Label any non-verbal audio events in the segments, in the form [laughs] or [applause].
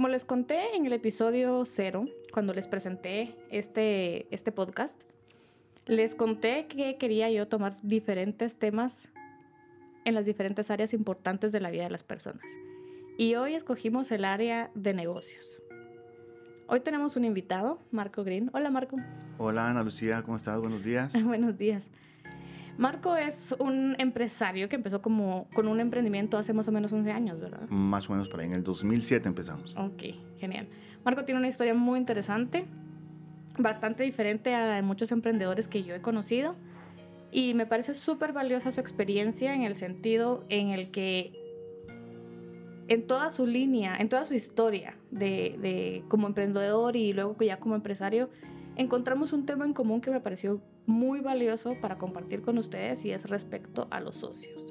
Como les conté en el episodio cero, cuando les presenté este, este podcast, les conté que quería yo tomar diferentes temas en las diferentes áreas importantes de la vida de las personas. Y hoy escogimos el área de negocios. Hoy tenemos un invitado, Marco Green. Hola, Marco. Hola, Ana Lucía, ¿cómo estás? Buenos días. [laughs] Buenos días. Marco es un empresario que empezó como con un emprendimiento hace más o menos 11 años, ¿verdad? Más o menos por ahí, en el 2007 empezamos. Ok, genial. Marco tiene una historia muy interesante, bastante diferente a la de muchos emprendedores que yo he conocido y me parece súper valiosa su experiencia en el sentido en el que en toda su línea, en toda su historia de, de como emprendedor y luego ya como empresario, encontramos un tema en común que me pareció muy valioso para compartir con ustedes y es respecto a los socios.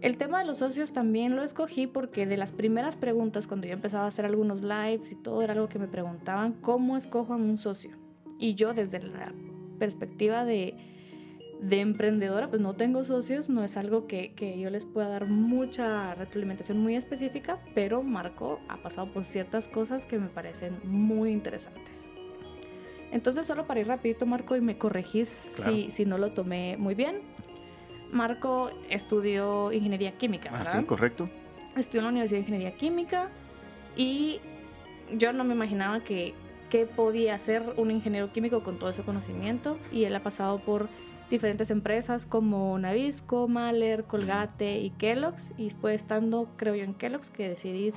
El tema de los socios también lo escogí porque de las primeras preguntas cuando yo empezaba a hacer algunos lives y todo era algo que me preguntaban, ¿cómo escojo a un socio? Y yo desde la perspectiva de, de emprendedora, pues no tengo socios, no es algo que, que, yo les pueda dar mucha retroalimentación muy específica, pero Marco ha pasado por ciertas cosas que me parecen muy interesantes. Entonces, solo para ir rapidito, Marco, y me corregís claro. si, si no lo tomé muy bien. Marco estudió ingeniería química, ¿verdad? Ah, sí, correcto. Estudió en la Universidad de Ingeniería Química y yo no me imaginaba que, que podía ser un ingeniero químico con todo ese conocimiento y él ha pasado por diferentes empresas como Navisco, Mahler, Colgate y Kellogg's y fue estando, creo yo, en Kellogg's que decidís,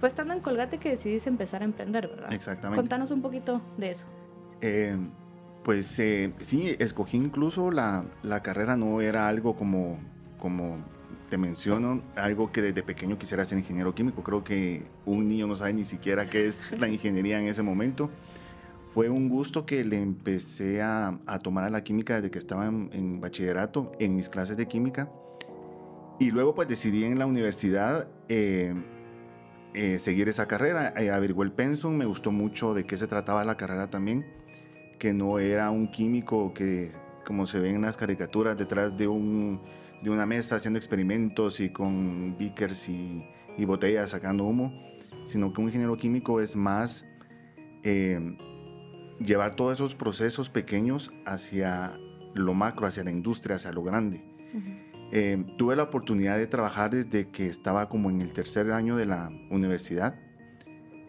fue estando en Colgate que decidís empezar a emprender, ¿verdad? Exactamente. Contanos un poquito de eso. Eh, pues eh, sí, escogí incluso la, la, carrera, no era algo como, como te menciono, algo que desde pequeño quisiera ser ingeniero químico. Creo que un niño no sabe ni siquiera qué es [laughs] la ingeniería en ese momento. Fue un gusto que le empecé a, a tomar a la química desde que estaba en, en, bachillerato, en mis clases de química. Y luego pues decidí en la universidad eh, eh, seguir esa carrera. Eh, averigué el pensum, me gustó mucho de qué se trataba la carrera también que no era un químico que, como se ve en las caricaturas, detrás de, un, de una mesa haciendo experimentos y con beakers y, y, botellas sacando humo, sino que un ingeniero químico es más eh, llevar todos esos procesos pequeños hacia lo macro, hacia la industria, hacia lo grande. Uh -huh. eh, tuve la oportunidad de trabajar desde que estaba como en el tercer año de la universidad.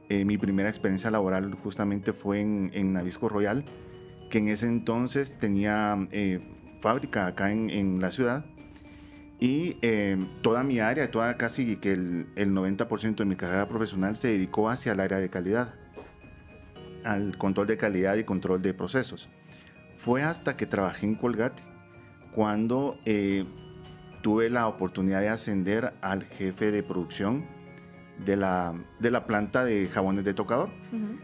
Eh, mi primera experiencia laboral justamente fue en, en, Navisco Royal, que en ese entonces tenía eh, fábrica acá en, la ciudad. Y eh, toda mi área, toda casi que el, el 90% de mi carrera profesional se dedicó hacia el área de calidad, al control de calidad y control de procesos. Fue hasta que trabajé en Colgate cuando eh, tuve la oportunidad de ascender al jefe de producción de la, de la planta de jabones de tocador. Uh -huh.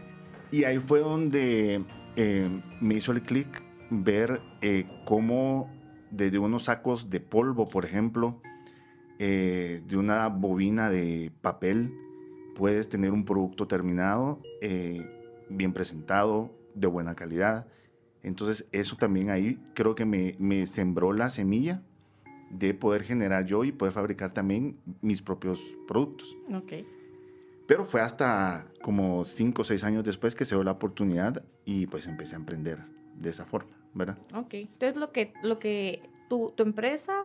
Y ahí fue donde eh, me hizo el clic ver eh, cómo desde unos sacos de polvo, por ejemplo, eh, de una bobina de papel, puedes tener un producto terminado, eh, bien presentado, de buena calidad. Entonces eso también ahí creo que me, me sembró la semilla de poder generar yo y poder fabricar también mis propios productos. Okay. Pero fue hasta como cinco o seis años después que se dio la oportunidad y pues empecé a emprender de esa forma, ¿verdad? Ok, entonces lo que, lo que tu, tu empresa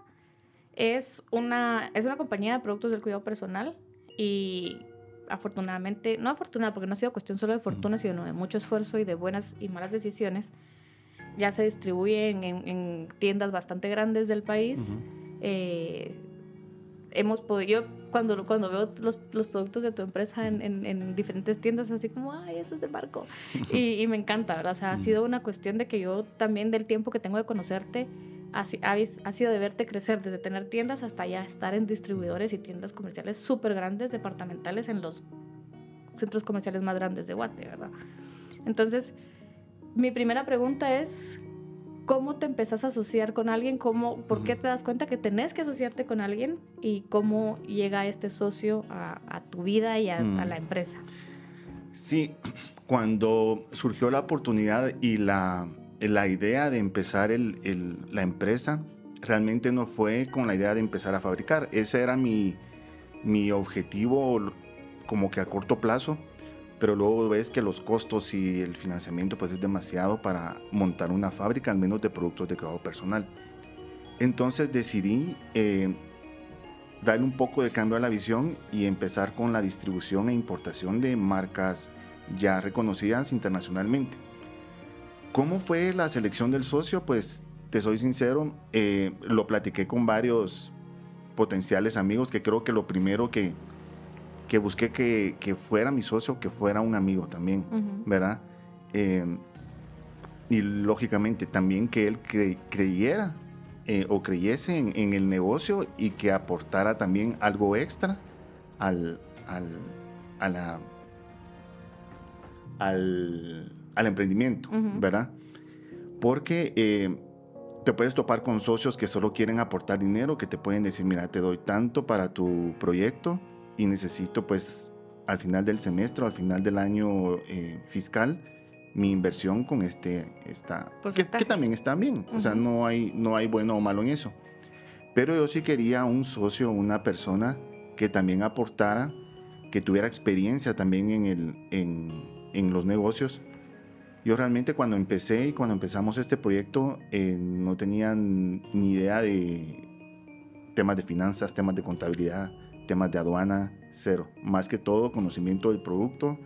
es una, es una compañía de productos del cuidado personal y afortunadamente, no afortunada porque no ha sido cuestión solo de fortuna, sino de mucho esfuerzo y de buenas y malas decisiones, ya se distribuye en, en, en tiendas bastante grandes del país. Uh -huh. eh, hemos podido, yo cuando, cuando veo los, los productos de tu empresa en, en, en, diferentes tiendas, así como, ay, eso es de Marco. [laughs] y, y, me encanta, ¿verdad? O sea, ha sido una cuestión de que yo también del tiempo que tengo de conocerte, ha, ha sido de verte crecer, desde tener tiendas hasta ya estar en distribuidores y tiendas comerciales súper grandes, departamentales, en los centros comerciales más grandes de Guate, ¿verdad? Entonces, mi primera pregunta es, ¿cómo te empezás a asociar con alguien? ¿Cómo, ¿Por qué te das cuenta que tenés que asociarte con alguien? ¿Y cómo llega este socio a, a tu vida y a, mm. a, la empresa? Sí, cuando surgió la oportunidad y la, la idea de empezar el, el, la empresa, realmente no fue con la idea de empezar a fabricar. Ese era mi, mi objetivo como que a corto plazo, pero luego ves que los costos y el financiamiento pues es demasiado para montar una fábrica, al menos de productos de cuidado personal. Entonces decidí eh, darle un poco de cambio a la visión y empezar con la distribución e importación de marcas ya reconocidas internacionalmente. ¿Cómo fue la selección del socio? Pues te soy sincero, eh, lo platiqué con varios potenciales amigos que creo que lo primero que, que busqué que, que fuera mi socio, que fuera un amigo también, ¿verdad? Eh, y lógicamente también que él creyera eh, o creyese en, el negocio y que aportara también algo extra al, al, a la, al, al emprendimiento, ¿verdad? Porque eh, te puedes topar con socios que solo quieren aportar dinero, que te pueden decir, mira, te doy tanto para tu proyecto y necesito pues al final del semestre, al final del año eh, fiscal, mi inversión con este, esta, que, que, también está bien, o sea, no hay, no hay bueno o malo en eso. Pero yo sí quería un socio, una persona que también aportara, que tuviera experiencia también en, el, en, en los negocios. Yo realmente cuando empecé y cuando empezamos este proyecto eh, no tenía ni idea de temas de finanzas, temas de contabilidad, temas de aduana, cero. Más que todo conocimiento del producto,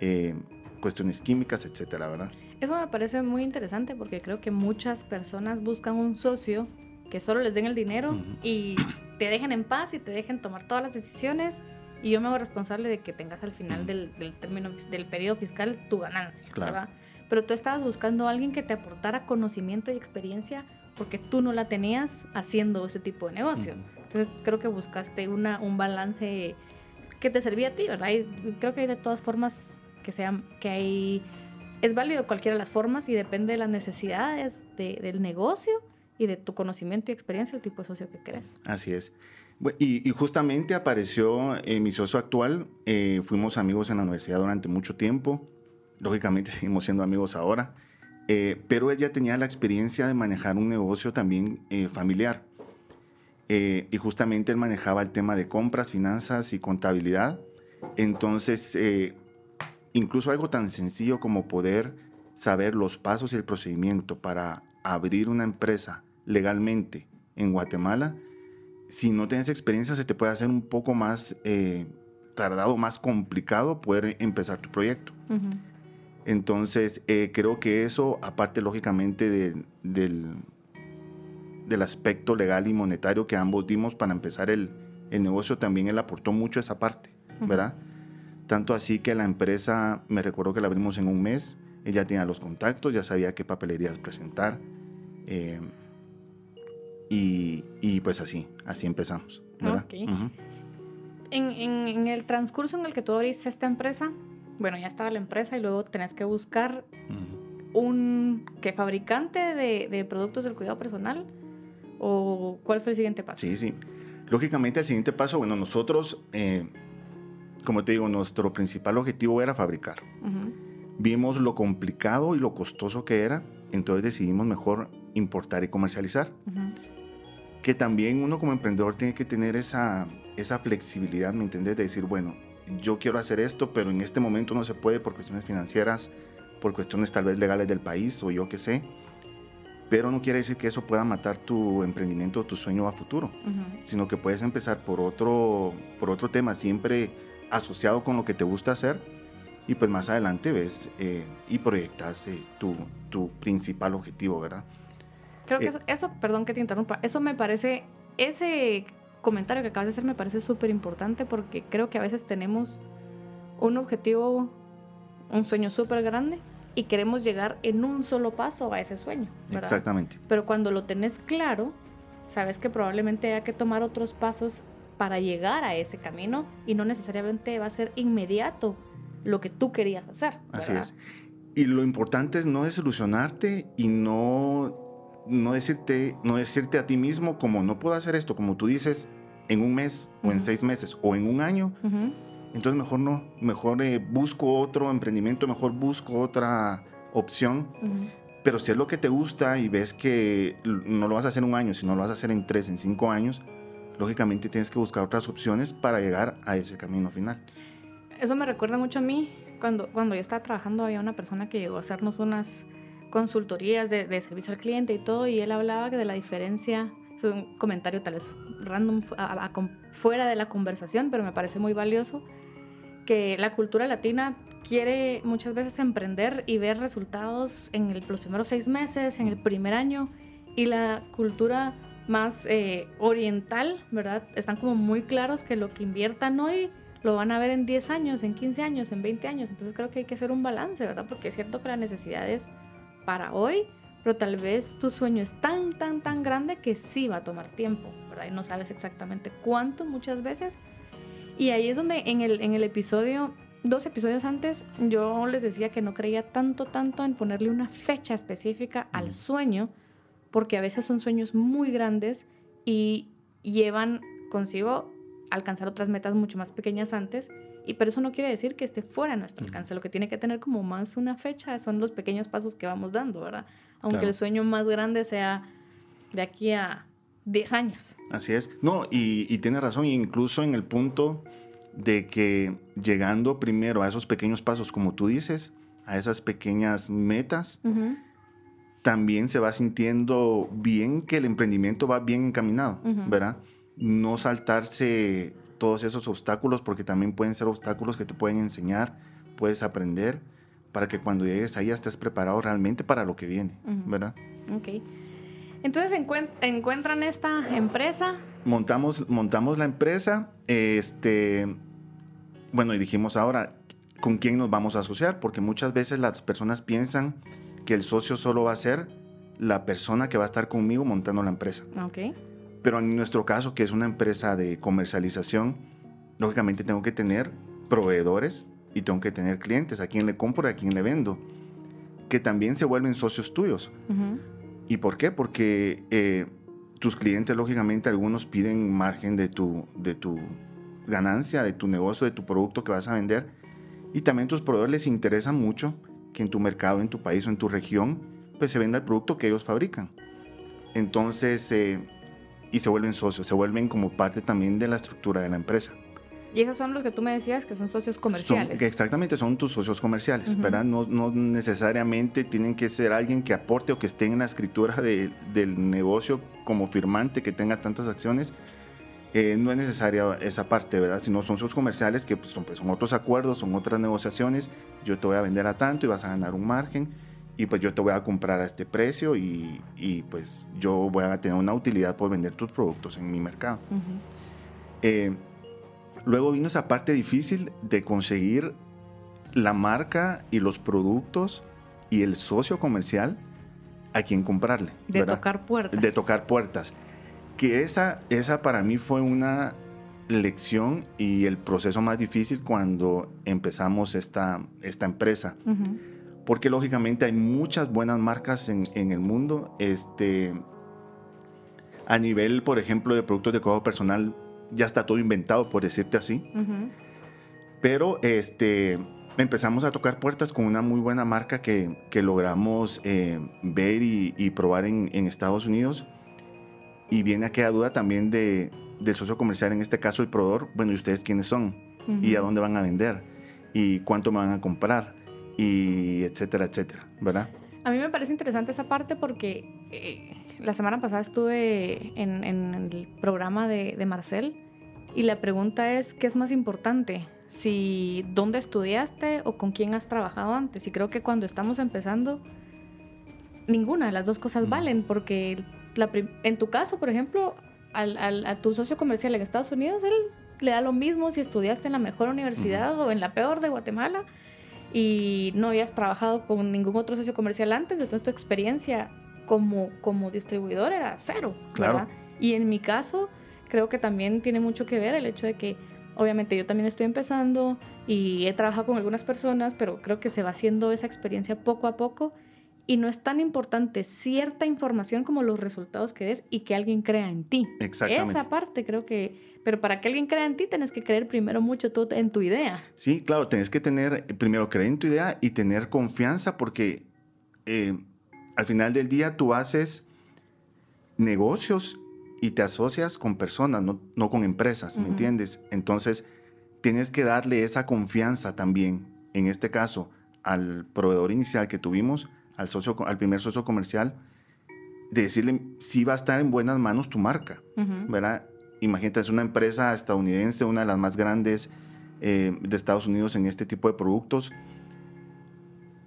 eh, cuestiones químicas, etcétera, ¿verdad? Eso me parece muy interesante porque creo que muchas personas buscan un socio que solo les den el dinero y te dejen en paz y te dejen tomar todas las decisiones y yo me hago responsable de que tengas al final del, término del periodo fiscal tu ganancia, ¿verdad? Pero tú estabas buscando a alguien que te aportara conocimiento y experiencia porque tú no la tenías haciendo ese tipo de negocio. Entonces creo que buscaste una, un balance que te servía a ti, ¿verdad? Creo que hay de todas formas que sean, que hay, es válido cualquiera de las formas y depende de las necesidades del negocio y de tu conocimiento y experiencia, el tipo de socio que querés. Así es. Y, justamente apareció eh, mi socio actual, eh, fuimos amigos en la universidad durante mucho tiempo, lógicamente [laughs] seguimos siendo amigos ahora, eh, pero él ya tenía la experiencia de manejar un negocio también familiar. Y justamente él manejaba el tema de compras, finanzas y contabilidad. Entonces, incluso algo tan sencillo como poder saber los pasos y el procedimiento para abrir una empresa legalmente en Guatemala, si no tienes experiencia se te puede hacer un poco más eh, tardado, más complicado poder empezar tu proyecto. Entonces, eh, creo que eso, aparte lógicamente del, del aspecto legal y monetario que ambos dimos para empezar el, el negocio, también él aportó mucho esa parte, ¿verdad? Tanto así que la empresa, me recuerdo que la abrimos en un mes, ella tenía los contactos, ya sabía qué papelerías presentar. Eh, y, pues así, así empezamos. en, el transcurso en el que tú abriste esta empresa, bueno, ya estaba la empresa y luego tenés que buscar un ¿qué, fabricante de, productos del cuidado personal. ¿O cuál fue el siguiente paso? Sí, sí. Lógicamente el siguiente paso, bueno, nosotros eh, como te digo, nuestro principal objetivo era fabricar. Vimos lo complicado y lo costoso que era, entonces decidimos mejor importar y comercializar. Que también uno como emprendedor tiene que tener esa, esa flexibilidad, ¿me entiendes? De decir, bueno, yo quiero hacer esto, pero en este momento no se puede por cuestiones financieras, por cuestiones tal vez legales del país o yo qué sé. Pero no quiere decir que eso pueda matar tu emprendimiento, tu sueño a futuro, sino que puedes empezar por otro, por otro tema. Siempre asociado con lo que te gusta hacer y pues más adelante ves eh, y proyectas eh, tu, tu, principal objetivo, ¿verdad? Creo que eh, eso, perdón que te interrumpa, eso me parece, ese comentario que acabas de hacer me parece súper importante porque creo que a veces tenemos un objetivo, un sueño súper grande y queremos llegar en un solo paso a ese sueño. Exactamente. Pero cuando lo tenés claro, sabes que probablemente haya que tomar otros pasos para llegar a ese camino y no necesariamente va a ser inmediato lo que tú querías hacer. Así es. Y lo importante es no desilusionarte y no, no, decirte, no decirte a ti mismo como no puedo hacer esto, como tú dices, en un mes o en seis meses o en un año. Entonces mejor no, mejor eh, busco otro emprendimiento, mejor busco otra opción. Pero si es lo que te gusta y ves que no lo vas a hacer en un año, sino lo vas a hacer en tres, en cinco años, lógicamente tienes que buscar otras opciones para llegar a ese camino final. eso me recuerda mucho a mí. Cuando, cuando yo estaba trabajando había una persona que llegó a hacernos unas consultorías de, de servicio al cliente y todo, y él hablaba de la diferencia, es un comentario tal vez random fuera de la conversación, pero me parece muy valioso, que la cultura latina quiere muchas veces emprender y ver resultados en el, los primeros seis meses, en el primer año, y la cultura más eh, oriental, ¿verdad? Están como muy claros que lo que inviertan hoy lo van a ver en 10 años, en 15 años, en 20 años. Entonces creo que hay que hacer un balance, ¿verdad? Porque es cierto que la necesidad es para hoy, pero tal vez tu sueño es tan, tan, tan grande que sí va a tomar tiempo, ¿verdad? Y no sabes exactamente cuánto muchas veces. Y ahí es donde en el, en el episodio, dos episodios antes, yo les decía que no creía tanto, tanto en ponerle una fecha específica al sueño, porque a veces son sueños muy grandes y llevan consigo alcanzar otras metas mucho más pequeñas antes y pero eso no quiere decir que esté fuera de nuestro alcance. Lo que tiene que tener como más una fecha son los pequeños pasos que vamos dando, ¿verdad? Aunque el sueño más grande sea de aquí a 10 años. Así es. No, y, tiene razón, incluso en el punto de que llegando primero a esos pequeños pasos, como tú dices, a esas pequeñas metas, también se va sintiendo bien que el emprendimiento va bien encaminado, ¿verdad? No saltarse todos esos obstáculos, porque también pueden ser obstáculos que te pueden enseñar, puedes aprender, para que cuando llegues ahí estés preparado realmente para lo que viene, ¿verdad? Ok. Entonces encuentran esta empresa. Montamos, montamos la empresa, este, bueno, y dijimos ahora, ¿con quién nos vamos a asociar? Porque muchas veces las personas piensan que el socio solo va a ser la persona que va a estar conmigo montando la empresa. Ok. Pero en nuestro caso, que es una empresa de comercialización, lógicamente tengo que tener proveedores y tengo que tener clientes, a quien le compro y a quien le vendo, que también se vuelven socios tuyos. ¿Y por qué? Porque eh, tus clientes, lógicamente, algunos piden margen de tu, de tu ganancia, de tu negocio, de tu producto que vas a vender. Y también tus proveedores les interesa mucho que en tu mercado, en tu país o en tu región, pues se venda el producto que ellos fabrican. Entonces, eh, y se vuelven socios, se vuelven como parte también de la estructura de la empresa. Y esos son los que tú me decías que son socios comerciales. exactamente, son tus socios comerciales, ¿verdad? No, no, necesariamente tienen que ser alguien que aporte o que esté en la escritura de, del negocio como firmante, que tenga tantas acciones. Eh, no es necesaria esa parte, ¿verdad? Sino son socios comerciales que pues, son, pues, son otros acuerdos, son otras negociaciones. Yo te voy a vender a tanto y vas a ganar un margen y pues yo te voy a comprar a este precio y, y, pues yo voy a tener una utilidad por vender tus productos en mi mercado. Eh, luego vino esa parte difícil de conseguir la marca y los productos y el socio comercial a quien comprarle. De tocar puertas. De tocar puertas. Que esa, esa para mí fue una lección y el proceso más difícil cuando empezamos esta, esta empresa porque lógicamente hay muchas buenas marcas en, el mundo. Este, a nivel, por ejemplo, de productos de cuidado personal, ya está todo inventado, por decirte así. Pero este, empezamos a tocar puertas con una muy buena marca que, logramos eh, ver y, probar en, Estados Unidos. Y viene a quedar duda también de, del socio comercial, en este caso el proveedor. Bueno, ¿y ustedes quiénes son? ¿Y a dónde van a vender? ¿Y cuánto me van a comprar? y etcétera, etcétera, ¿verdad? A mí me parece interesante esa parte porque eh, la semana pasada estuve en, el programa de, de, Marcel y la pregunta es, ¿qué es más importante? Si dónde estudiaste o con quién has trabajado antes. Y creo que cuando estamos empezando, ninguna de las dos cosas valen porque en tu caso, por ejemplo, al, al, a tu socio comercial en Estados Unidos, él le da lo mismo si estudiaste en la mejor universidad o en la peor de Guatemala y no habías trabajado con ningún otro socio comercial antes, entonces tu experiencia como, como distribuidor era cero. Claro. Y en mi caso, creo que también tiene mucho que ver el hecho de que obviamente yo también estoy empezando y he trabajado con algunas personas, pero creo que se va haciendo esa experiencia poco a poco y no es tan importante cierta información como los resultados que des y que alguien crea en ti. Exactamente. Esa parte creo que, pero para que alguien crea en ti tienes que creer primero mucho tú en tu idea. Sí, claro, tienes que tener, primero creer en tu idea y tener confianza porque eh, al final del día tú haces negocios y te asocias con personas, no, con empresas, ¿me entiendes? Entonces tienes que darle esa confianza también, en este caso, al proveedor inicial que tuvimos, al, socio, al primer socio comercial, de decirle si va a estar en buenas manos tu marca, ¿verdad? Imagínate, es una empresa estadounidense, una de las más grandes eh, de Estados Unidos en este tipo de productos.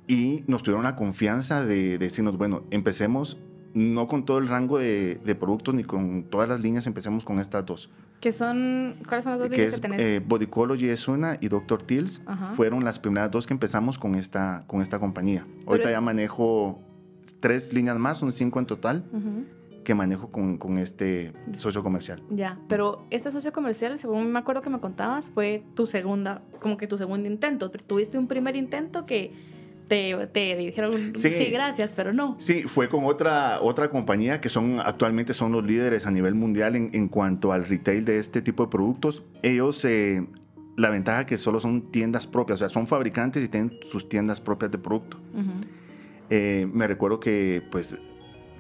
Y nos tuvieron la confianza de, decirnos, bueno, empecemos no con todo el rango de, productos ni con todas las líneas, empecemos con estas dos. ¿Qué son, ¿Cuáles son las dos líneas que tenés? Eh, Bodycology es una y Dr. Teals fueron las primeras dos que empezamos con esta, con esta compañía. Ahorita ya manejo tres líneas más, son cinco en total que manejo con, con, este socio comercial. Ya, pero este socio comercial, según me acuerdo que me contabas, fue tu segunda, como que tu segundo intento. Tuviste un primer intento que te, te dijeron sí, gracias, pero no. Sí, fue con otra, otra compañía que son actualmente son los líderes a nivel mundial en, en cuanto al retail de este tipo de productos. Ellos, eh, la ventaja que solo son tiendas propias, o sea, son fabricantes y tienen sus tiendas propias de producto. Eh, me recuerdo que pues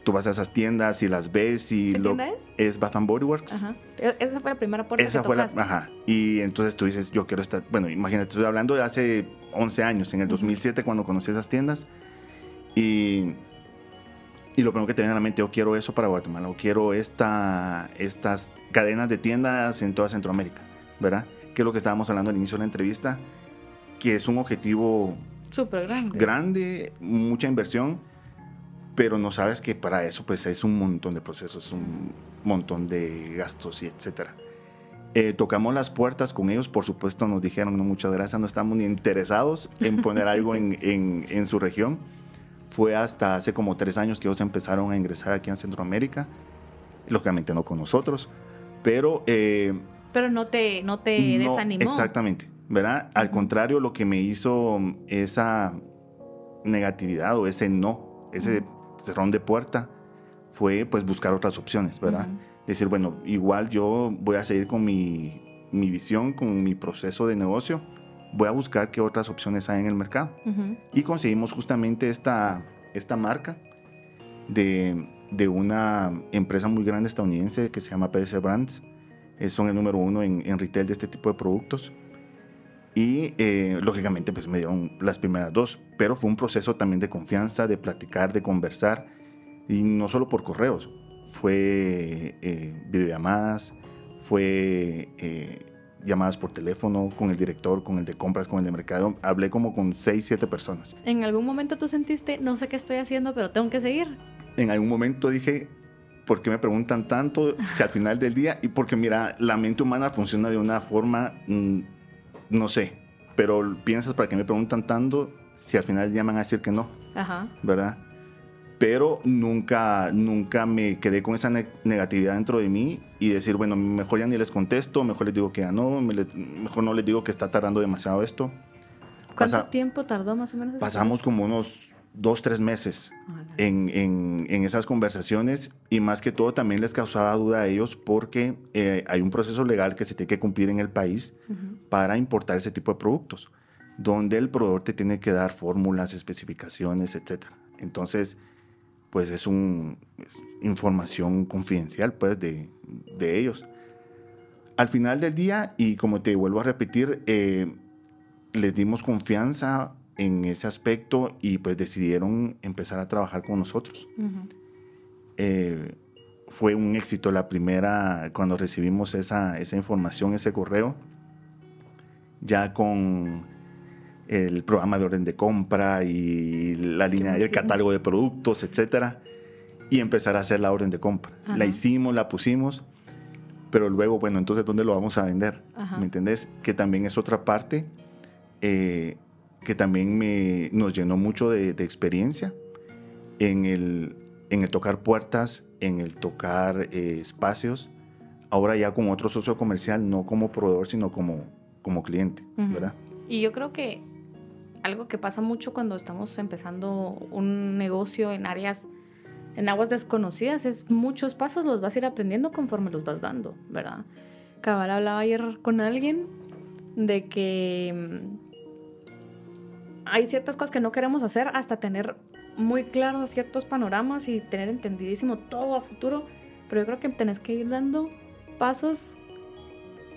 tú vas a esas tiendas y las ves y ¿Qué lo tienda es? es Bath and Body Works. Ajá. E, esa fue la primera puerta Esa que fue la, ajá. Y entonces tú dices, yo quiero estar, bueno, imagínate, estoy hablando de hace 11 años, en el 2007 cuando conocí esas tiendas y y lo primero que te viene a la mente, yo quiero eso para Guatemala, o quiero esta, estas cadenas de tiendas en toda Centroamérica, ¿verdad? Que es lo que estábamos hablando al inicio de la entrevista, que es un objetivo Súper grande. grande, mucha inversión, pero no sabes que para eso pues es un montón de procesos, un montón de gastos y etcétera. Eh, tocamos las puertas con ellos, por supuesto nos dijeron, no, muchas gracias, no estamos ni interesados en poner [laughs] algo en, en, en su región. Fue hasta hace como tres años que ellos empezaron a ingresar aquí en Centroamérica, lógicamente no con nosotros, pero... Eh, Pero no te, no te no, desanimó. Exactamente, ¿verdad? Al contrario, lo que me hizo esa negatividad o ese no, ese cerrón de puerta, fue pues buscar otras opciones, ¿verdad? Ujú. Decir, bueno, igual yo voy a seguir con mi, mi visión, con mi proceso de negocio, voy a buscar qué otras opciones hay en el mercado. Y conseguimos justamente esta, esta marca de, de una empresa muy grande estadounidense que se llama PDC Brands. Eh, son el número uno en, en retail de este tipo de productos. Y eh, lógicamente pues me dieron las primeras dos, pero fue un proceso también de confianza, de platicar, de conversar, y no solo por correos, fue eh, videollamadas, fue eh, llamadas por teléfono con el director, con el de compras, con el de mercado, hablé como con seis, siete personas. ¿En algún momento tú sentiste, no sé qué estoy haciendo, pero tengo que seguir? En algún momento dije, ¿por qué me preguntan tanto si al final del día? Y porque mira, la mente humana funciona de una forma, mm, no sé, pero piensas, ¿para qué me preguntan tanto si al final ya me van a decir que no? Ajá. ¿verdad? Pero nunca, nunca me quedé con esa ne- negatividad dentro de mí y decir, bueno, mejor ya ni les contesto, mejor les digo que ya no, me les- mejor no les digo que está tardando demasiado esto. ¿Cuánto Pasa- tiempo tardó más o menos? pasamos como unos dos, tres meses en, en- en esas conversaciones y más que todo también les causaba duda a ellos porque eh, hay un proceso legal que se tiene que cumplir en el país Ujú. para importar ese tipo de productos, donde el proveedor te tiene que dar fórmulas, especificaciones, etc. Entonces, pues es, un, es información confidencial pues de, de ellos. Al final del día, y como te vuelvo a repetir, eh, les dimos confianza en ese aspecto y pues decidieron empezar a trabajar con nosotros. Eh, fue un éxito la primera, cuando recibimos esa, esa información, ese correo, ya con el programa de orden de compra y la línea del catálogo de productos, etcétera, y empezar a hacer la orden de compra. Ajá. La hicimos, la pusimos, pero luego, bueno, entonces, ¿dónde lo vamos a vender? Ajá. ¿Me entendés? Que también es otra parte eh, que también me, nos llenó mucho de, de experiencia en el, en el tocar puertas, en el tocar eh, espacios, ahora ya con otro socio comercial, no como proveedor, sino como, como cliente. ¿verdad? Y yo creo que algo que pasa mucho cuando estamos empezando un negocio en áreas, en aguas desconocidas, es muchos pasos los vas a ir aprendiendo conforme los vas dando, ¿verdad? Cabal hablaba ayer con alguien de que mm, hay ciertas cosas que no queremos hacer hasta tener muy claros ciertos panoramas y tener entendidísimo todo a futuro, pero yo creo que tenés que ir dando pasos,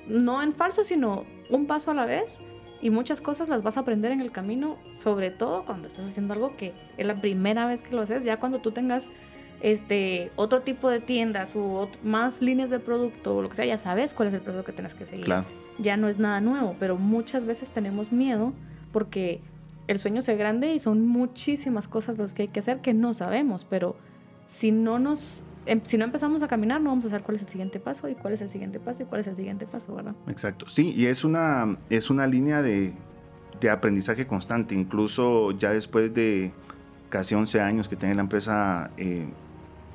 no en falso, sino un paso a la vez y muchas cosas las vas a aprender en el camino, sobre todo cuando estás haciendo algo que es la primera vez que lo haces, ya cuando tú tengas este otro tipo de tiendas o más líneas de producto o lo que sea, ya sabes cuál es el proceso que tienes que seguir. Ya no es nada nuevo, pero muchas veces tenemos miedo porque el sueño es grande y son muchísimas cosas las que hay que hacer que no sabemos, pero si no nos si no empezamos a caminar, no vamos a saber cuál es el siguiente paso y cuál es el siguiente paso y cuál es el siguiente paso, ¿verdad? Exacto. Sí, y es una, es una línea de, de aprendizaje constante. Incluso ya después de casi 11 años que tiene la empresa eh,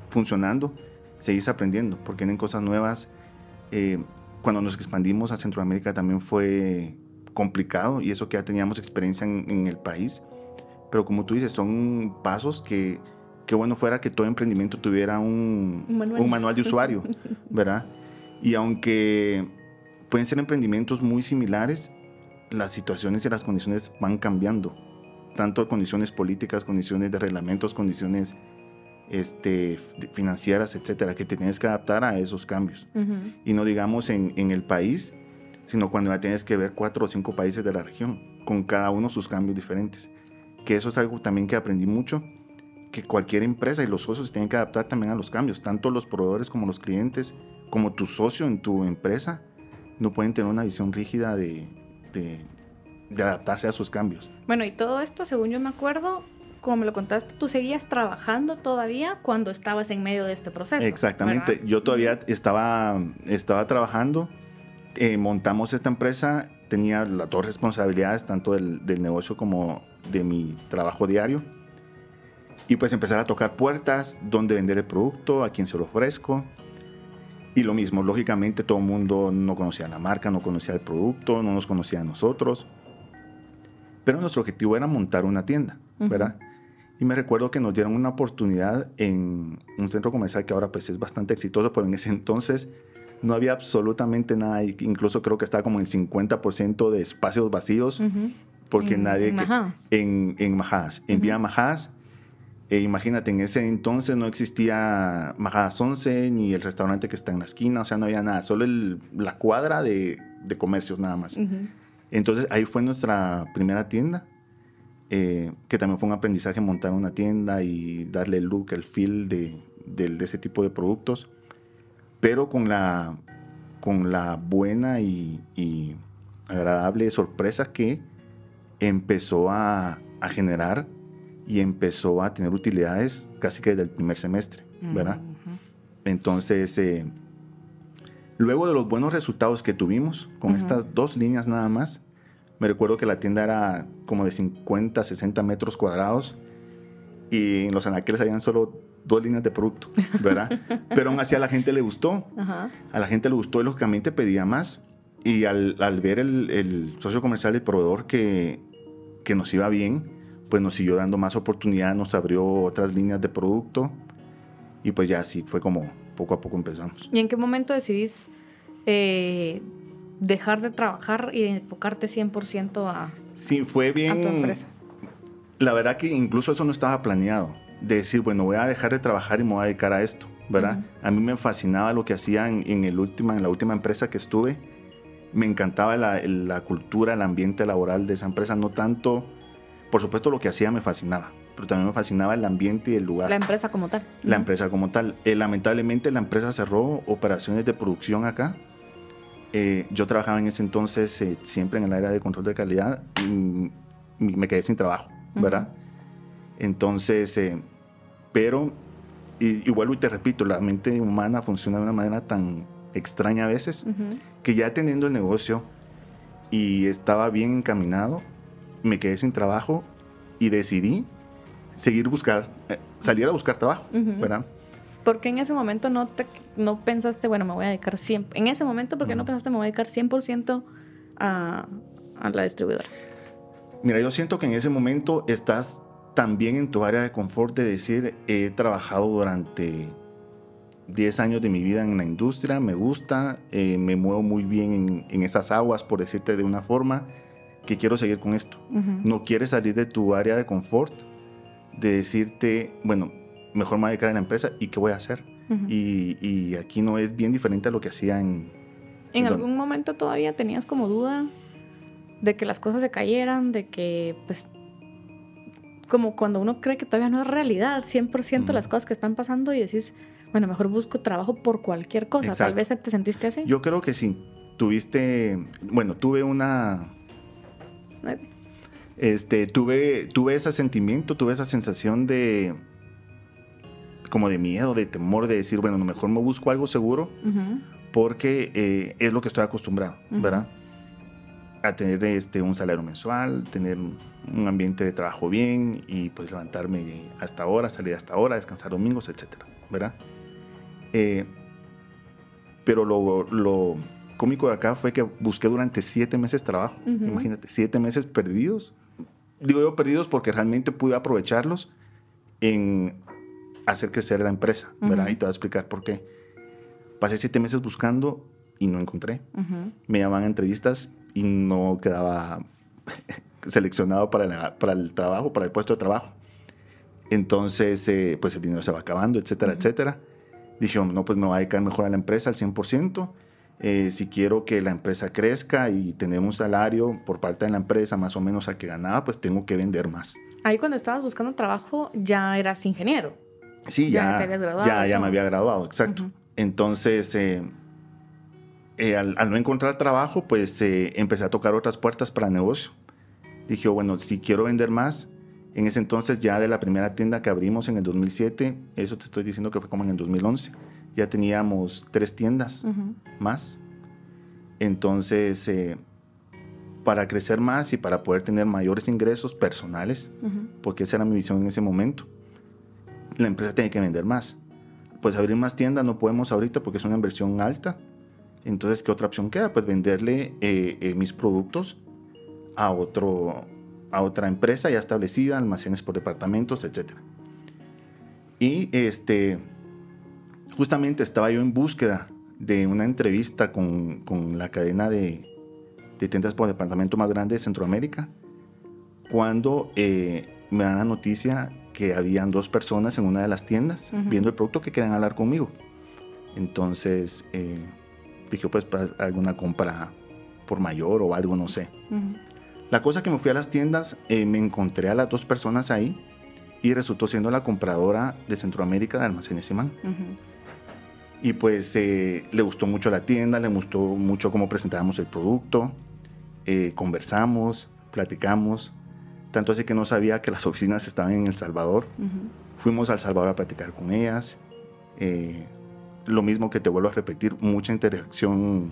funcionando, seguís aprendiendo, porque tienen cosas nuevas. Eh, cuando nos expandimos a Centroamérica también fue complicado y eso que ya teníamos experiencia en, el país. Pero como tú dices, son pasos que, qué bueno fuera que todo emprendimiento tuviera un, un, manual. de usuario, [laughs] ¿verdad? Y aunque pueden ser emprendimientos muy similares, las situaciones y las condiciones van cambiando. Tanto condiciones políticas, condiciones de reglamentos, condiciones este, financieras, etcétera, que te tienes que adaptar a esos cambios. Y no digamos en, en, el país, sino cuando ya tienes que ver cuatro o cinco países de la región, con cada uno sus cambios diferentes. Que eso es algo también que aprendí mucho, que cualquier empresa y los socios tienen que adaptar también a los cambios, tanto los proveedores como los clientes, como tu socio en tu empresa, no pueden tener una visión rígida de, de, de adaptarse a sus cambios. Bueno, y todo esto, según yo me acuerdo, como me lo contaste, tú seguías trabajando todavía cuando estabas en medio de este proceso. Exactamente, yo todavía estaba, estaba trabajando, eh, montamos esta empresa, tenía las dos responsabilidades, tanto del, del, negocio como de mi trabajo diario. Y pues empezar a tocar puertas, dónde vender el producto, a quién se lo ofrezco. Y lo mismo, lógicamente todo el mundo no conocía la marca, no conocía el producto, no nos conocía a nosotros. Pero nuestro objetivo era montar una tienda, ¿verdad? Y me recuerdo que nos dieron una oportunidad en un centro comercial que ahora pues es bastante exitoso, pero en ese entonces no había absolutamente nada, incluso creo que estaba como el 50% de espacios vacíos, porque en, nadie... En Majadas. En, en Majadas, en Vía Majadas. E imagínate, en ese entonces no existía Majadas 11 ni el restaurante que está en la esquina, o sea, no había nada, solo la cuadra de, de, comercios nada más. Entonces ahí fue nuestra primera tienda eh, que también fue un aprendizaje montar una tienda y darle el look, el feel de, de, ese tipo de productos, pero con la, con la buena y, y agradable sorpresa que empezó a, a, generar y empezó a tener utilidades casi que desde el primer semestre, ¿verdad? Entonces, eh, luego de los buenos resultados que tuvimos con estas dos líneas nada más, me recuerdo que la tienda era como de 50, 60 metros cuadrados y en los anaqueles habían solo dos líneas de producto, ¿verdad? [laughs] Pero aún así a la gente le gustó. A la gente le gustó y lógicamente pedía más. Y al, al ver el, el, socio comercial, el proveedor que, que nos iba bien, pues nos siguió dando más oportunidad, nos abrió otras líneas de producto y pues ya así fue como poco a poco empezamos. ¿Y en qué momento decidís eh, dejar de trabajar y enfocarte 100% a, sí, fue bien, tu empresa? La verdad que incluso eso no estaba planeado. De decir, bueno, voy a dejar de trabajar y me voy a dedicar a esto, ¿verdad? A mí me fascinaba lo que hacía en, el última, en la última empresa que estuve. Me encantaba la, la cultura, el ambiente laboral de esa empresa. No tanto, por supuesto, lo que hacía me fascinaba, pero también me fascinaba el ambiente y el lugar. La empresa como tal. La empresa como tal. Eh, lamentablemente la empresa cerró operaciones de producción acá eh, yo trabajaba en ese entonces eh, siempre en el área de control de calidad y me quedé sin trabajo, ¿verdad? Entonces, eh, pero, y, vuelvo y te repito, la mente humana funciona de una manera tan extraña a veces que ya teniendo el negocio y estaba bien encaminado, me quedé sin trabajo y decidí seguir buscar, salir a buscar trabajo, ¿verdad? porque en ese momento no, te, no pensaste, bueno, me voy a dedicar 100%? En ese momento, ¿por qué no pensaste, me voy a dedicar 100% a, a la distribuidora? Mira, yo siento que en ese momento estás también en tu área de confort de decir, he trabajado durante 10 años de mi vida en la industria, me gusta, eh, me muevo muy bien en, en, esas aguas, por decirte de una forma, que quiero seguir con esto. No quieres salir de tu área de confort, de decirte, bueno, mejor me voy a dedicar a la empresa y qué voy a hacer. y, y, aquí no es bien diferente a lo que hacía en... ¿En algún momento todavía tenías como duda de que las cosas se cayeran, de que, pues, como cuando uno cree que todavía no es realidad, 100% las cosas que están pasando y decís, bueno, mejor busco trabajo por cualquier cosa. Tal vez te sentiste así. Yo creo que sí. Tuviste, bueno, tuve una... Este, tuve, tuve ese sentimiento, tuve esa sensación de como de miedo, de temor, de decir, bueno, mejor me busco algo seguro porque eh, es lo que estoy acostumbrado, ¿verdad? A tener este, un salario mensual, tener un ambiente de trabajo bien y pues levantarme hasta ahora, salir hasta ahora, descansar domingos, etcétera, ¿verdad? Eh, pero lo, lo, cómico de acá fue que busqué durante siete meses trabajo. Imagínate, siete meses perdidos. Digo yo perdidos porque realmente pude aprovecharlos en hacer crecer la empresa, ¿verdad? Y te voy a explicar por qué. Pasé siete meses buscando y no encontré. Me llamaban a entrevistas y no quedaba [laughs] seleccionado para, para, el trabajo, para el puesto de trabajo. Entonces, eh, pues el dinero se va acabando, etcétera, etcétera. Dije, no, pues me va a dedicar mejor a la empresa al 100%. Eh, si quiero que la empresa crezca y tener un salario por parte de la empresa más o menos a que ganaba, pues tengo que vender más. Ahí cuando estabas buscando trabajo ya eras ingeniero. Sí, ya, ya, ya, me había graduado, exacto. Entonces, eh, eh, al, no encontrar trabajo, pues empecé a tocar otras puertas para el negocio. Dije, bueno, si quiero vender más, en ese entonces ya de la primera tienda que abrimos en el 2007, eso te estoy diciendo que fue como en el 2011, ya teníamos tres tiendas más. Entonces, eh, para crecer más y para poder tener mayores ingresos personales, porque esa era mi visión en ese momento, la empresa tiene que vender más. Pues abrir más tiendas no podemos ahorita porque es una inversión alta. Entonces, ¿qué otra opción queda? Pues venderle eh, eh, mis productos a, otro, a otra empresa ya establecida, almacenes por departamentos, etc. Y este, justamente estaba yo en búsqueda de una entrevista con, con la cadena de, de, tiendas por departamento más grande de Centroamérica, cuando eh, me dan la noticia que habían dos personas en una de las tiendas viendo el producto que querían hablar conmigo. Entonces eh, dije, pues para alguna compra por mayor o algo, no sé. La cosa que me fui a las tiendas, eh, me encontré a las dos personas ahí y resultó siendo la compradora de Centroamérica de Almacenes Simán. Y pues eh, le gustó mucho la tienda, le gustó mucho cómo presentábamos el producto, eh, conversamos, platicamos, tanto así que no sabía que las oficinas estaban en El Salvador. Fuimos al Salvador a platicar con ellas. lo mismo que te vuelvo a repetir, mucha interacción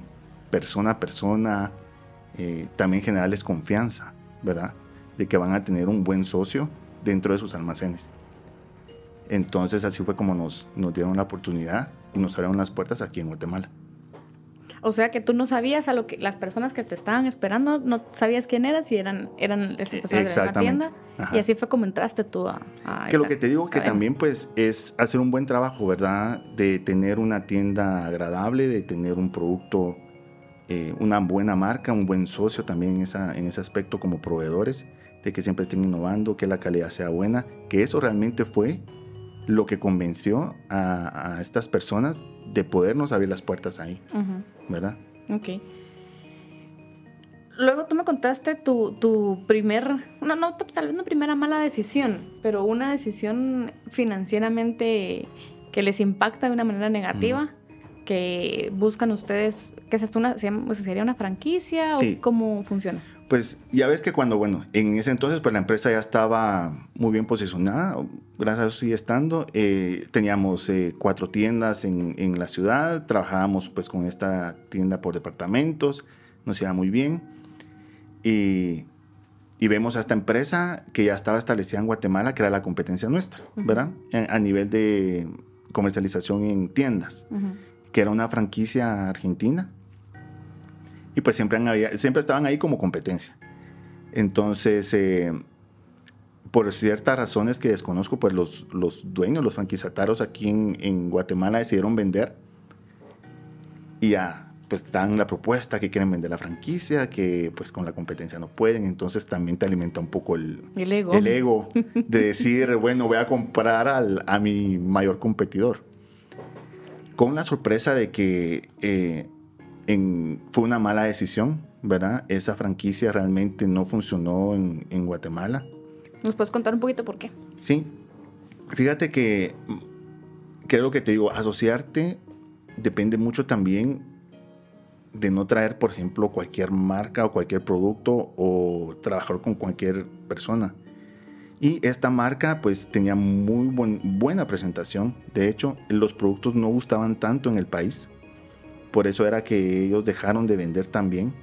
persona a persona, eh, también generarles confianza, ¿verdad? De que van a tener un buen socio dentro de sus almacenes. Entonces así fue como nos, nos dieron la oportunidad y nos abrieron las puertas aquí en Guatemala. O sea que tú no sabías a lo que las personas que te estaban esperando, no sabías quién eras y eran, eran esas personas de la tienda. Y así fue como entraste tú a... que lo que te digo que también pues es hacer un buen trabajo, ¿verdad? De tener una tienda agradable, de tener un producto eh, una buena marca, un buen socio también en, esa, en ese aspecto como proveedores, de que siempre estén innovando, que la calidad sea buena, que eso realmente fue lo que convenció a, estas personas de podernos abrir las puertas ahí, ¿verdad? Ok. Luego tú me contaste tu, tu primer, no, no, tal vez no primera mala decisión, pero una decisión financieramente que les impacta de una manera negativa que buscan ustedes, ¿qué es esto? Una, ¿Sería una franquicia o cómo funciona? Pues ya ves que cuando, bueno, en ese entonces pues la empresa ya estaba muy bien posicionada, gracias a eso sigue estando. Eh, teníamos eh, cuatro tiendas en, en, la ciudad, trabajábamos pues con esta tienda por departamentos, nos iba muy bien. Y, y vemos a esta empresa que ya estaba establecida en Guatemala, que era la competencia nuestra, ¿verdad? A, nivel de comercialización en tiendas que era una franquicia argentina. Y pues siempre, había, siempre estaban ahí como competencia. Entonces, eh, por ciertas razones que desconozco, pues los, los dueños, los franquiciatarios aquí en, en, Guatemala decidieron vender. Y ya, pues dan la propuesta que quieren vender la franquicia, que pues con la competencia no pueden. Entonces también te alimenta un poco el, el ego. El ego de [laughs] decir, bueno, voy a comprar al, a mi mayor competidor con la sorpresa de que eh, fue una mala decisión, ¿verdad? Esa franquicia realmente no funcionó en, en Guatemala. ¿Nos puedes contar un poquito por qué? Sí. Fíjate que, creo que te digo, asociarte depende mucho también de no traer, por ejemplo, cualquier marca o cualquier producto o trabajar con cualquier persona. Y esta marca pues tenía muy buena presentación. De hecho, los productos no gustaban tanto en el país. Por eso era que ellos dejaron de vender también.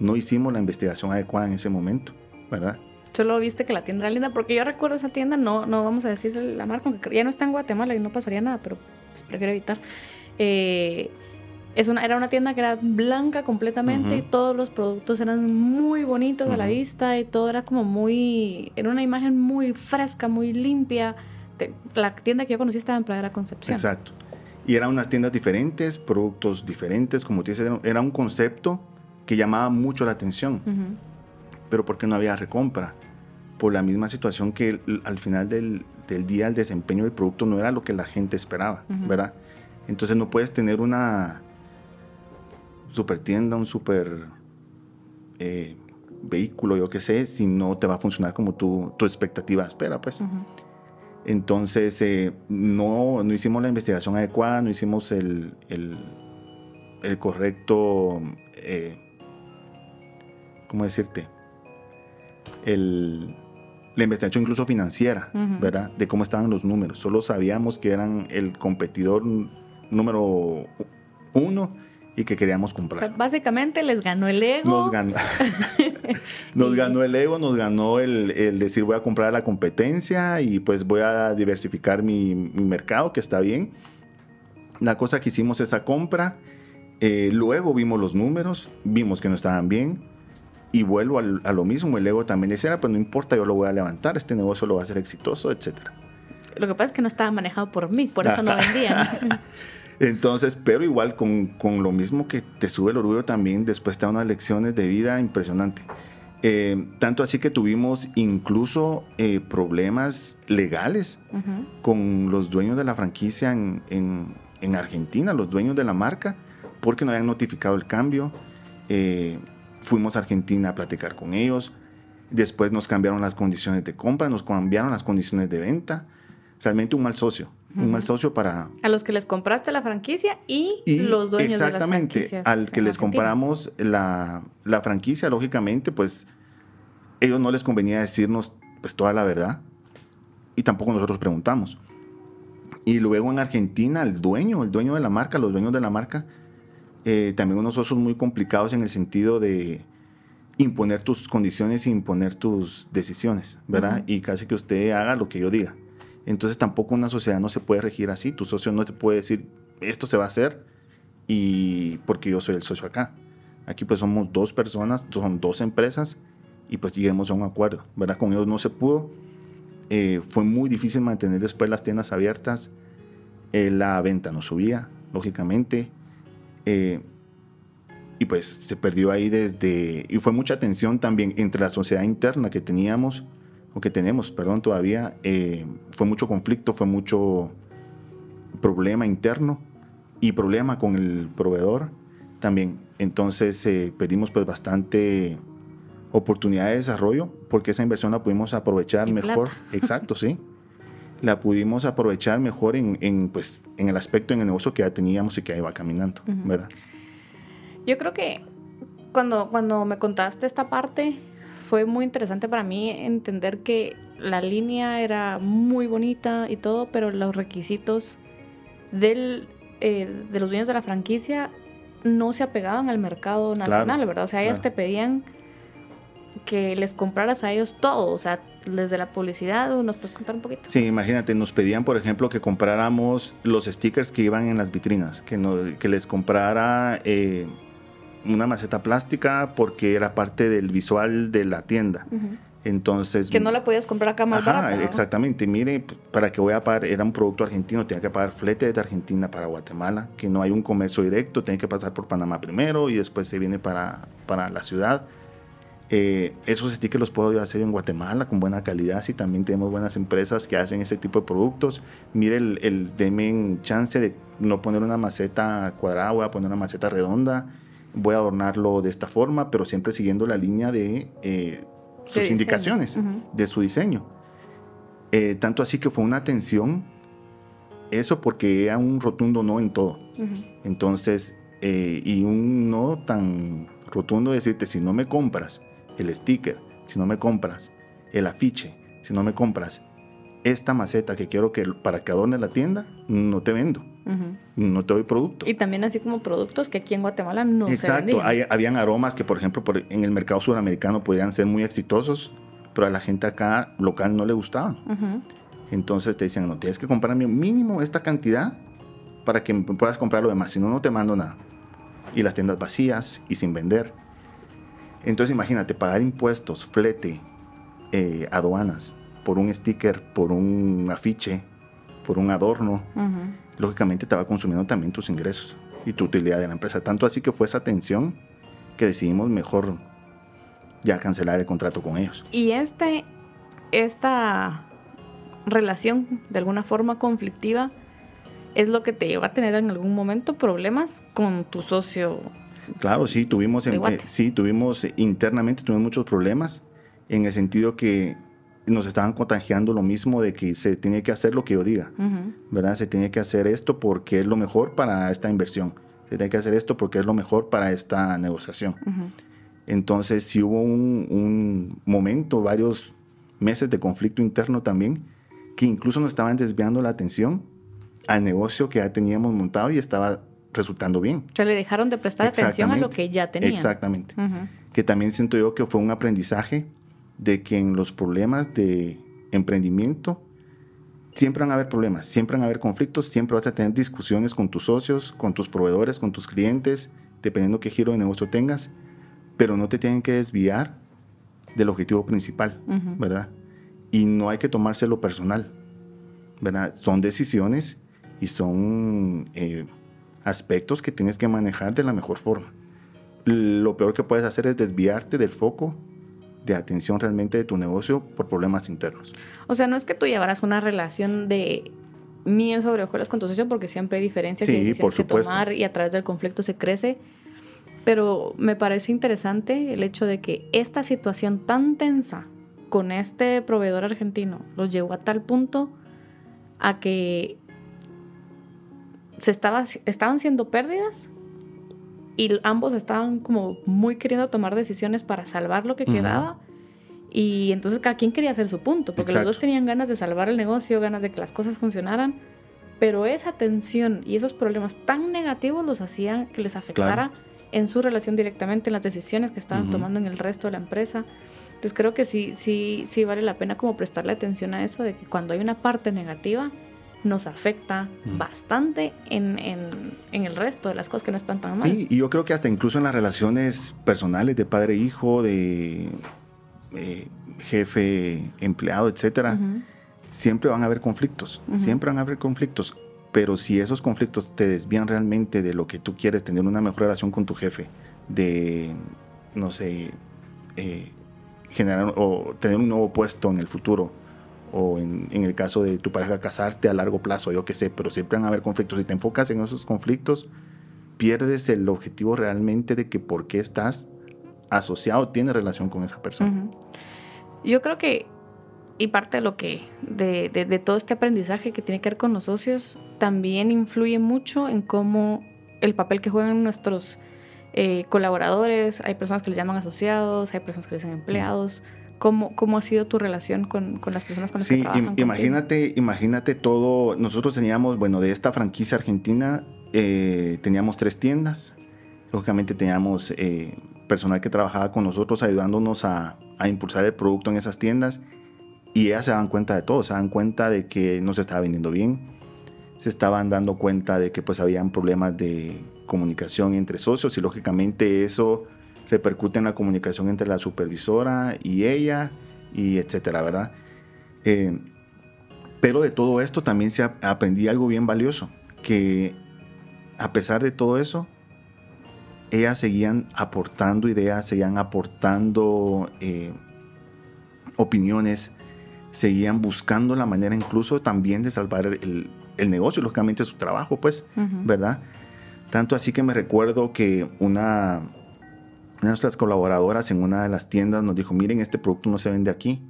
No hicimos la investigación adecuada en ese momento, ¿verdad? Solo viste que la tienda era linda, porque yo recuerdo esa tienda, no, no vamos a decir la marca, ya no está en Guatemala y no pasaría nada, pero pues, prefiero evitar. Eh, es una, era una tienda que era blanca completamente y todos los productos eran muy bonitos a la vista y todo era como muy, era una imagen muy fresca, muy limpia. la tienda que yo conocí estaba en Pradera Concepción. Exacto. Y eran unas tiendas diferentes, productos diferentes, como te dices, era un concepto que llamaba mucho la atención. Pero porque no había recompra? Por la misma situación que al final del, del, día el desempeño del producto no era lo que la gente esperaba, ¿verdad? Entonces no puedes tener una super tienda, un super eh, vehículo, yo qué sé, si no te va a funcionar como tu, tu expectativa espera, pues. Entonces, eh, no, no hicimos la investigación adecuada, no hicimos el, el, el correcto, eh, ¿cómo decirte? El, la investigación incluso financiera, ¿verdad? De cómo estaban los números. Solo sabíamos que eran el competidor número uno y que queríamos comprar. Básicamente les ganó el ego. Nos ganó, [laughs] nos ganó el ego, nos ganó el, el, decir voy a comprar la competencia y pues voy a diversificar mi, mi mercado, que está bien. La cosa que hicimos esa compra, eh, luego vimos los números, vimos que no estaban bien y vuelvo a, lo mismo, el ego también decía, ah, pues no importa, yo lo voy a levantar, este negocio lo va a hacer exitoso, etcétera. Lo que pasa es que no estaba manejado por mí, por eso no vendían. [laughs] Entonces, pero igual con, con, lo mismo que te sube el orgullo también, después te da unas lecciones de vida impresionante. Eh, tanto así que tuvimos incluso eh, problemas legales con los dueños de la franquicia en, en, en, Argentina, los dueños de la marca, porque no habían notificado el cambio. Eh, fuimos a Argentina a platicar con ellos. Después nos cambiaron las condiciones de compra, nos cambiaron las condiciones de venta. Realmente un mal socio un mal socio para... A los que les compraste la franquicia y, los dueños de las franquicias. al que les compramos la, la, franquicia, lógicamente, pues ellos no les convenía decirnos pues toda la verdad y tampoco nosotros preguntamos. Y luego en Argentina, el dueño, el dueño de la marca, los dueños de la marca, eh, también unos socios muy complicados en el sentido de imponer tus condiciones e imponer tus decisiones, ¿verdad? Y casi que usted haga lo que yo diga. Entonces tampoco una sociedad no se puede regir así. Tu socio no te puede decir, esto se va a hacer y porque yo soy el socio acá. Aquí pues somos dos personas, son dos empresas y pues lleguemos a un acuerdo, ¿verdad? Con ellos no se pudo. Eh, fue muy difícil mantener después las tiendas abiertas. Eh, la venta no subía, lógicamente. Eh, y pues se perdió ahí desde... Y fue mucha tensión también entre la sociedad interna que teníamos o que tenemos, perdón, todavía, eh, fue mucho conflicto, fue mucho problema interno y problema con el proveedor también. Entonces eh, pedimos pues bastante oportunidad de desarrollo porque esa inversión la pudimos aprovechar mejor. [laughs] Exacto, sí. La pudimos aprovechar mejor en, en, pues, en el aspecto, en el negocio que ya teníamos y que iba caminando, ¿verdad? Yo creo que cuando, cuando me contaste esta parte, fue muy interesante para mí entender que la línea era muy bonita y todo, pero los requisitos del, eh, de los dueños de la franquicia no se apegaban al mercado nacional, ¿verdad? O sea, ellos te pedían que les compraras a ellos todo, o sea, desde la publicidad, ¿nos puedes contar un poquito? Sí, imagínate, nos pedían, por ejemplo, que compráramos los stickers que iban en las vitrinas, que, no, que les comprara... Eh, una maceta plástica porque era parte del visual de la tienda. Entonces... Que no la podías comprar acá más ajá, exactamente. Mire, para que voy a pagar, era un producto argentino, tenía que pagar flete de Argentina para Guatemala, que no hay un comercio directo, tiene que pasar por Panamá primero y después se viene para, para la ciudad. Eh, esos stickers los puedo hacer en Guatemala con buena calidad. Si también tenemos buenas empresas que hacen ese tipo de productos, mire, el, el chance de no poner una maceta cuadrada, voy a poner una maceta redonda voy a adornarlo de esta forma, pero siempre siguiendo la línea de eh, sus indicaciones, de su diseño. Eh, tanto así que fue una tensión eso porque era un rotundo no en todo. Entonces, eh, y un no tan rotundo decirte, si no me compras el sticker, si no me compras el afiche, si no me compras esta maceta que quiero que para que adorne la tienda, no te vendo. No te doy producto. Y también así como productos que aquí en Guatemala no Exacto. se Hay, habían aromas que, por ejemplo, por, en el mercado sudamericano podían ser muy exitosos, pero a la gente acá local no le gustaban. Entonces te dicen, no, tienes que comprarme mínimo esta cantidad para que puedas comprar lo demás, si no, no te mando nada. Y las tiendas vacías y sin vender. Entonces imagínate, pagar impuestos, flete, eh, aduanas, por un sticker, por un afiche, por un adorno, lógicamente te va consumiendo también tus ingresos y tu utilidad de la empresa. Tanto así que fue esa tensión que decidimos mejor ya cancelar el contrato con ellos. Y este, esta relación de alguna forma conflictiva es lo que te lleva a tener en algún momento problemas con tu socio. Claro, sí, tuvimos, eh, sí, tuvimos eh, internamente tuvimos muchos problemas en el sentido que nos estaban contagiando lo mismo de que se tiene que hacer lo que yo diga, ¿verdad? Se tiene que hacer esto porque es lo mejor para esta inversión, se tiene que hacer esto porque es lo mejor para esta negociación. Entonces, si hubo un, un, momento, varios meses de conflicto interno también, que incluso nos estaban desviando la atención al negocio que ya teníamos montado y estaba resultando bien. O sea, le dejaron de prestar atención a lo que ya tenían. Exactamente. Que también siento yo que fue un aprendizaje de que en los problemas de emprendimiento siempre van a haber problemas, siempre van a haber conflictos, siempre vas a tener discusiones con tus socios, con tus proveedores, con tus clientes, dependiendo qué giro de negocio tengas, pero no te tienen que desviar del objetivo principal, ¿verdad? y no hay que tomárselo personal, ¿verdad? Son decisiones y son eh, aspectos que tienes que manejar de la mejor forma. Lo peor que puedes hacer es desviarte del foco de atención realmente de tu negocio por problemas internos. O sea, no es que tú llevaras una relación de miel sobre hojuelas con tu socio porque siempre hay diferencias y por que tomar y a través del conflicto se crece. Pero me parece interesante el hecho de que esta situación tan tensa con este proveedor argentino los llevó a tal punto a que se estaba, estaban siendo pérdidas y ambos estaban como muy queriendo tomar decisiones para salvar lo que quedaba. Y entonces cada quien quería hacer su punto, porque los dos tenían ganas de salvar el negocio, ganas de que las cosas funcionaran, pero esa tensión y esos problemas tan negativos los hacían que les afectara en su relación directamente, en las decisiones que estaban tomando en el resto de la empresa. Entonces creo que sí, sí, sí vale la pena como prestarle atención a eso de que cuando hay una parte negativa nos afecta bastante en, el resto de las cosas que no están tan mal. Sí, y yo creo que hasta incluso en las relaciones personales de padre-hijo, de eh, jefe-empleado, etcétera, siempre van a haber conflictos, siempre van a haber conflictos. Pero si esos conflictos te desvían realmente de lo que tú quieres, tener una mejor relación con tu jefe, de, no sé, eh, generar o tener un nuevo puesto en el futuro o en, el caso de tu pareja casarte a largo plazo, yo qué sé, pero siempre van a haber conflictos. Si te enfocas en esos conflictos, pierdes el objetivo realmente de que por qué estás asociado, tiene relación con esa persona. Yo creo que, y parte de lo que, de, de, todo este aprendizaje que tiene que ver con los socios, también influye mucho en cómo el papel que juegan nuestros eh, colaboradores, hay personas que les llaman asociados, hay personas que les llaman empleados. ¿Cómo, ¿Cómo, ha sido tu relación con, con las personas con las que trabajan? imagínate, imagínate todo. Nosotros teníamos, bueno, de esta franquicia argentina, eh, teníamos tres tiendas. Lógicamente teníamos eh, personal que trabajaba con nosotros ayudándonos a, a, impulsar el producto en esas tiendas. Y ellas se dan cuenta de todo, se dan cuenta de que no se estaba vendiendo bien, se estaban dando cuenta de que pues habían problemas de comunicación entre socios y lógicamente eso repercute en la comunicación entre la supervisora y ella y etcétera, ¿verdad? Eh, pero de todo esto también se aprendí algo bien valioso, que a pesar de todo eso, ellas seguían aportando ideas, seguían aportando eh, opiniones, seguían buscando la manera incluso también de salvar el, el negocio, lógicamente su trabajo, pues, ¿verdad? Tanto así que me recuerdo que una, nuestras colaboradoras en una de las tiendas nos dijo, miren, este producto no se vende aquí,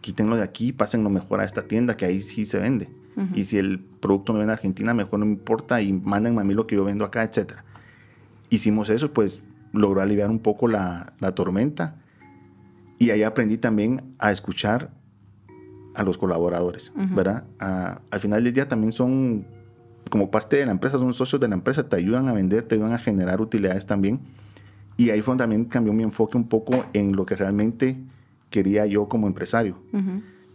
quítenlo de aquí, pásenlo mejor a esta tienda, que ahí sí se vende. Y si el producto no viene a Argentina, mejor no me importa y mándenme a mí lo que yo vendo acá, etc. Hicimos eso, pues logró aliviar un poco la, la tormenta. Y ahí aprendí también a escuchar a los colaboradores, ¿verdad? al final del día también son como parte de la empresa, son socios de la empresa, te ayudan a vender, te ayudan a generar utilidades también. Y ahí fue también cambió mi enfoque un poco en lo que realmente quería yo como empresario.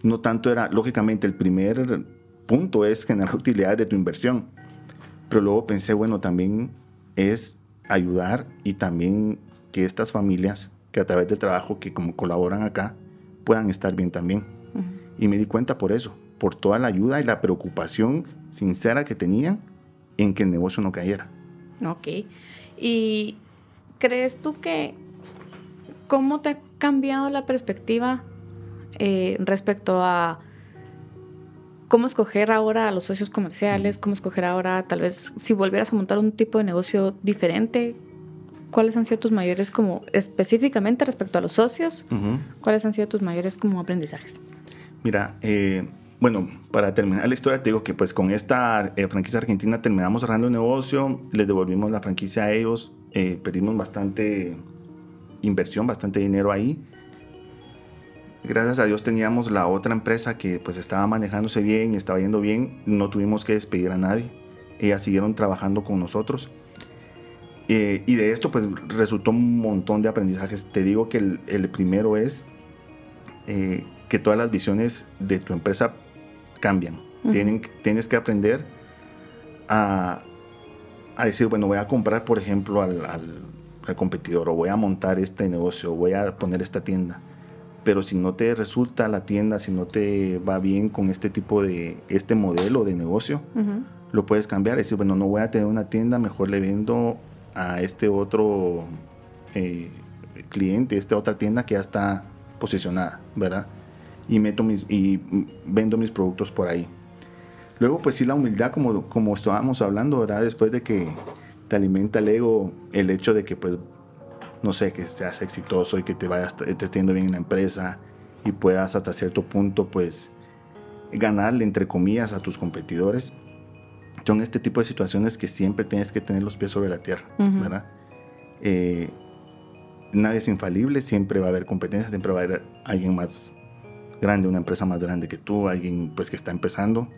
No tanto era, lógicamente, el primer punto es generar [laughs] utilidades de tu inversión, pero luego pensé, bueno, también es ayudar y también que estas familias, que a través del trabajo que como colaboran acá, puedan estar bien también. Y me di cuenta por eso, por toda la ayuda y la preocupación sincera que tenían en que el negocio no cayera. Ok. ¿Y crees tú que cómo te ha cambiado la perspectiva eh, respecto a cómo escoger ahora a los socios comerciales, cómo escoger ahora tal vez si volvieras a montar un tipo de negocio diferente? ¿Cuáles han sido tus mayores como específicamente respecto a los socios? ¿Cuáles han sido tus mayores como aprendizajes? Mira, eh, bueno, para terminar la historia, te digo que pues con esta eh, franquicia argentina terminamos cerrando el negocio, les devolvimos la franquicia a ellos, eh, pedimos bastante inversión, bastante dinero ahí. Gracias a Dios teníamos la otra empresa que pues estaba manejándose bien, estaba yendo bien, no tuvimos que despedir a nadie. Ellas siguieron trabajando con nosotros. Eh, y de esto pues resultó un montón de aprendizajes. Te digo que el, el primero es que todas las visiones de tu empresa cambian. Tienen, tienes que aprender a, a, decir, bueno, voy a comprar, por ejemplo, al, al, competidor, o voy a montar este negocio, o voy a poner esta tienda. Pero si no te resulta la tienda, si no te va bien con este tipo de, este modelo de negocio, lo puedes cambiar. Es decir, bueno, no voy a tener una tienda, mejor le vendo a este otro eh, cliente, esta otra tienda que ya está posicionada, ¿verdad? y, meto mis, y vendo mis productos por ahí. Luego, pues sí, la humildad, como, como estábamos hablando, ¿verdad? Después de que te alimenta el ego, el hecho de que, pues, no sé, que seas exitoso y que te vayas, te estés bien en la empresa y puedas hasta cierto punto, pues, ganarle, entre comillas, a tus competidores. Son este tipo de situaciones que siempre tienes que tener los pies sobre la tierra, ¿verdad? Eh, nadie es infalible, siempre va a haber competencia, siempre va a haber alguien más grande, una empresa más grande que tú, alguien pues que está empezando,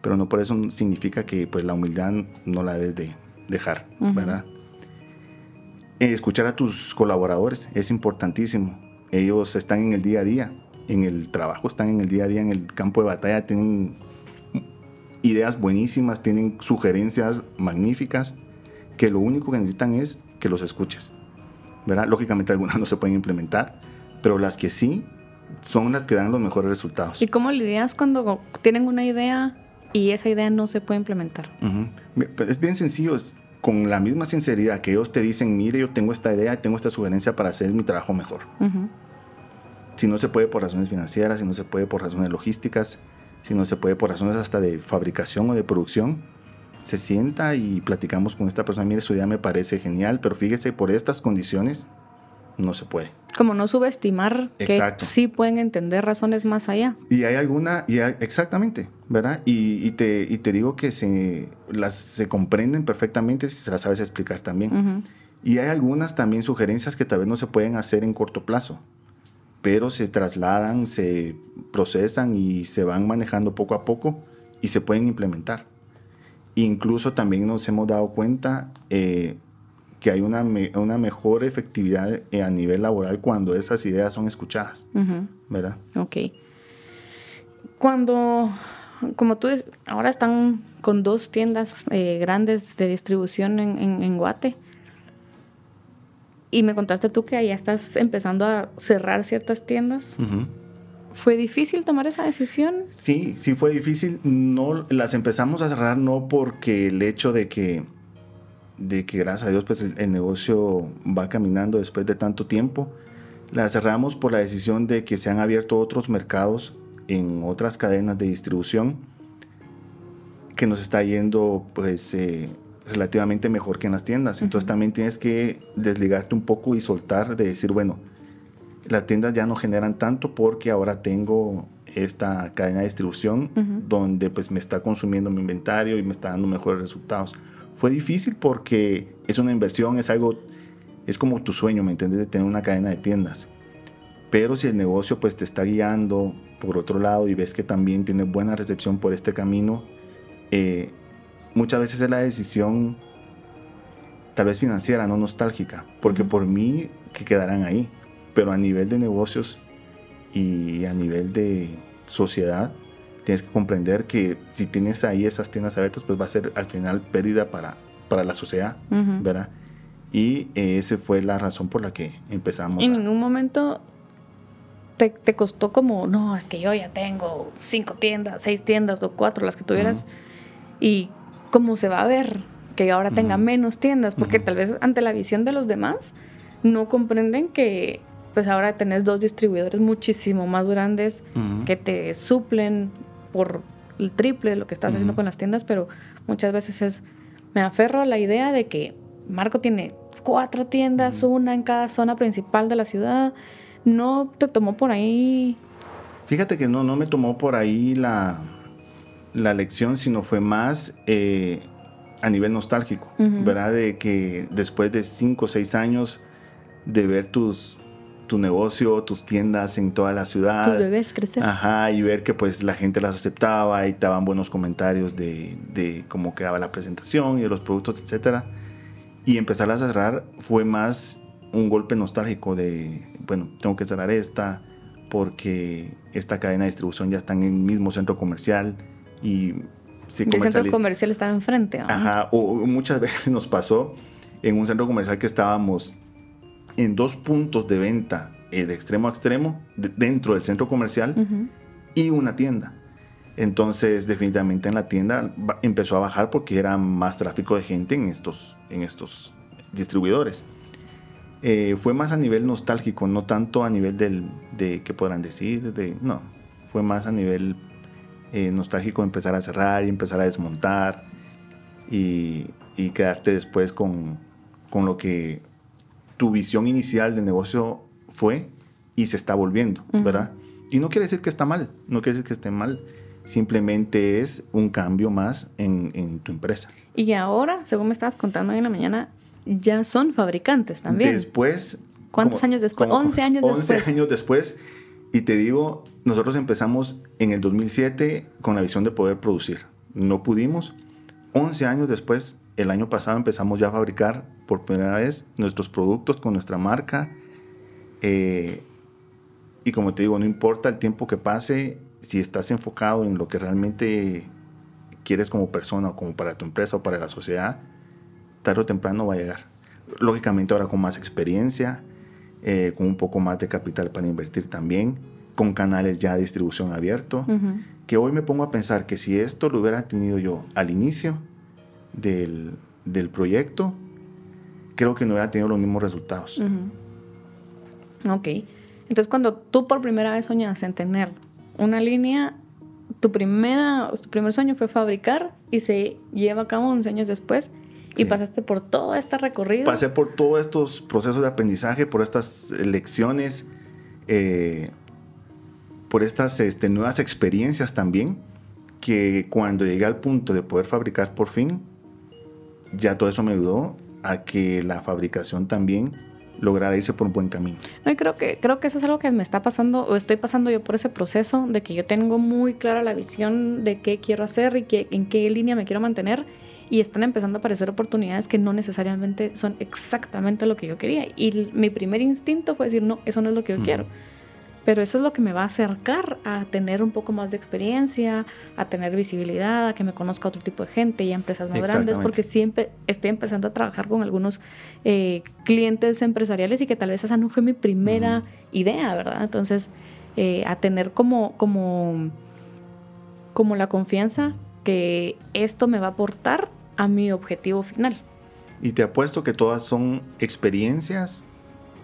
pero no por eso significa que pues la humildad no la debes de dejar, ¿verdad? Eh, escuchar a tus colaboradores es importantísimo. Ellos están en el día a día, en el trabajo, están en el día a día, en el campo de batalla, tienen ideas buenísimas, tienen sugerencias magníficas, que lo único que necesitan es que los escuches. ¿verdad? Lógicamente algunas no se pueden implementar, pero las que sí, son las que dan los mejores resultados. ¿Y cómo lidias cuando tienen una idea y esa idea no se puede implementar? Pues, es bien sencillo, es con la misma sinceridad que ellos te dicen, mire, yo tengo esta idea, tengo esta sugerencia para hacer mi trabajo mejor. Si no se puede por razones financieras, si no se puede por razones logísticas, si no se puede por razones hasta de fabricación o de producción, se sienta y platicamos con esta persona, mire, su idea me parece genial, pero fíjese, por estas condiciones no se puede. Como no subestimar que sí pueden entender razones más allá. Y hay alguna, y exactamente, ¿verdad? Y, te, te digo que se, las, se comprenden perfectamente si se las sabes explicar también. Y hay algunas también sugerencias que tal vez no se pueden hacer en corto plazo, pero se trasladan, se procesan y se van manejando poco a poco y se pueden implementar. Incluso también nos hemos dado cuenta, eh, que hay una, una mejor efectividad eh, a nivel laboral cuando esas ideas son escuchadas, ¿verdad? Ok. Cuando, como tú dices, ahora están con dos tiendas eh, grandes de distribución en, en, Guate, y me contaste tú que ahí estás empezando a cerrar ciertas tiendas. ¿Fue difícil tomar esa decisión? Sí, sí fue difícil. No, las empezamos a cerrar no porque el hecho de que de que gracias a Dios pues el, negocio va caminando después de tanto tiempo. La cerramos por la decisión de que se han abierto otros mercados en otras cadenas de distribución que nos está yendo pues eh, relativamente mejor que en las tiendas. Entonces también tienes que desligarte un poco y soltar de decir, bueno, las tiendas ya no generan tanto porque ahora tengo esta cadena de distribución donde pues me está consumiendo mi inventario y me está dando mejores resultados. Fue difícil porque es una inversión, es algo, es como tu sueño, ¿me entiendes? De tener una cadena de tiendas. Pero si el negocio pues te está guiando por otro lado y ves que también tiene buena recepción por este camino, eh, muchas veces es la decisión tal vez financiera, no nostálgica, porque por mí que quedarán ahí, pero a nivel de negocios y a nivel de sociedad, tienes que comprender que si tienes ahí esas tiendas abiertas, pues va a ser al final pérdida para, para la sociedad, ¿verdad? Y esa fue la razón por la que empezamos. En ningún momento te, te, costó como, no, es que yo ya tengo cinco tiendas, seis tiendas o cuatro, las que tuvieras, y cómo se va a ver que ahora tenga menos tiendas, porque tal vez ante la visión de los demás no comprenden que pues ahora tenés dos distribuidores muchísimo más grandes que te suplen por el triple de lo que estás haciendo con las tiendas, pero muchas veces es, me aferro a la idea de que Marco tiene cuatro tiendas, una en cada zona principal de la ciudad, no te tomó por ahí. Fíjate que no, no me tomó por ahí la, la lección, sino fue más eh, a nivel nostálgico, ¿verdad? De que después de cinco o seis años de ver tus, tu negocio, tus tiendas en toda la ciudad. Tus bebés crecer. Ajá, y ver que pues la gente las aceptaba y te daban buenos comentarios de, de cómo quedaba la presentación y de los productos, etcétera. Y empezar a cerrar fue más un golpe nostálgico de, bueno, tengo que cerrar esta porque esta cadena de distribución ya está en el mismo centro comercial y el centro comercial estaba enfrente. Ajá, o, muchas [laughs] veces nos pasó en un centro comercial que estábamos en dos puntos de venta eh, de extremo a extremo dentro del centro comercial y una tienda. Entonces, definitivamente en la tienda empezó a bajar porque era más tráfico de gente en estos, en estos distribuidores. Eh, fue más a nivel nostálgico, no tanto a nivel del, de qué podrán decir, de, no, fue más a nivel eh, nostálgico empezar a cerrar y empezar a desmontar y, y quedarte después con, con, lo que tu visión inicial de negocio fue y se está volviendo, ¿verdad? Y no quiere decir que está mal, no quiere decir que esté mal, simplemente es un cambio más en, en tu empresa. Y ahora, según me estabas contando hoy en la mañana, ya son fabricantes también. Después. ¿Cuántos años después? 11 años después. 11 años después. Y te digo, nosotros empezamos en el 2007 con la visión de poder producir. No pudimos. 11 años después, el año pasado empezamos ya a fabricar por primera vez nuestros productos con nuestra marca. Eh, y como te digo, no importa el tiempo que pase, si estás enfocado en lo que realmente quieres como persona o como para tu empresa o para la sociedad, tarde o temprano va a llegar. Lógicamente ahora con más experiencia, eh, con un poco más de capital para invertir también, con canales ya de distribución abierto, que hoy me pongo a pensar que si esto lo hubiera tenido yo al inicio del, del proyecto, creo que no hubiera tenido los mismos resultados. Ok. Entonces cuando tú por primera vez soñaste en tener una línea, tu, primera, tu primer sueño fue fabricar y se lleva a cabo 11 años después y pasaste por todo este recorrido. Pasé por todos estos procesos de aprendizaje, por estas lecciones, eh, por estas este, nuevas experiencias también, que cuando llegué al punto de poder fabricar por fin, ya todo eso me ayudó a que la fabricación también lograra irse por un buen camino. No, creo que, creo que eso es algo que me está pasando, o estoy pasando yo por ese proceso, de que yo tengo muy clara la visión de qué quiero hacer y que, en qué línea me quiero mantener y están empezando a aparecer oportunidades que no necesariamente son exactamente lo que yo quería. Y mi primer instinto fue decir, no, eso no es lo que yo quiero. Pero eso es lo que me va a acercar a tener un poco más de experiencia, a tener visibilidad, a que me conozca otro tipo de gente y a empresas más grandes, porque siempre estoy empezando a trabajar con algunos eh, clientes empresariales y que tal vez esa no fue mi primera idea, ¿verdad? Entonces, eh, a tener como, como, como la confianza que esto me va a aportar a mi objetivo final. Y te apuesto que todas son experiencias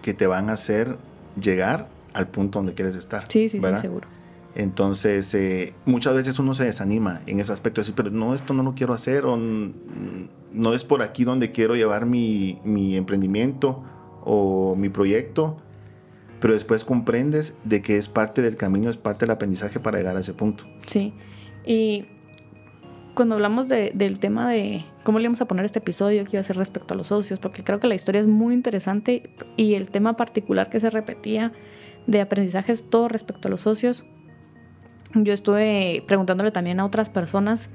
que te van a hacer llegar al punto donde quieres estar. Sí, sí, sí, seguro. Entonces, eh, muchas veces uno se desanima en ese aspecto, de decir, pero no, esto no lo quiero hacer, o no es por aquí donde quiero llevar mi, mi emprendimiento o mi proyecto, pero después comprendes de que es parte del camino, es parte del aprendizaje para llegar a ese punto. Sí, y cuando hablamos de, del tema de cómo le íbamos a poner este episodio que iba a ser respecto a los socios, porque creo que la historia es muy interesante y el tema particular que se repetía de aprendizaje es todo respecto a los socios. Yo estuve preguntándole también a otras personas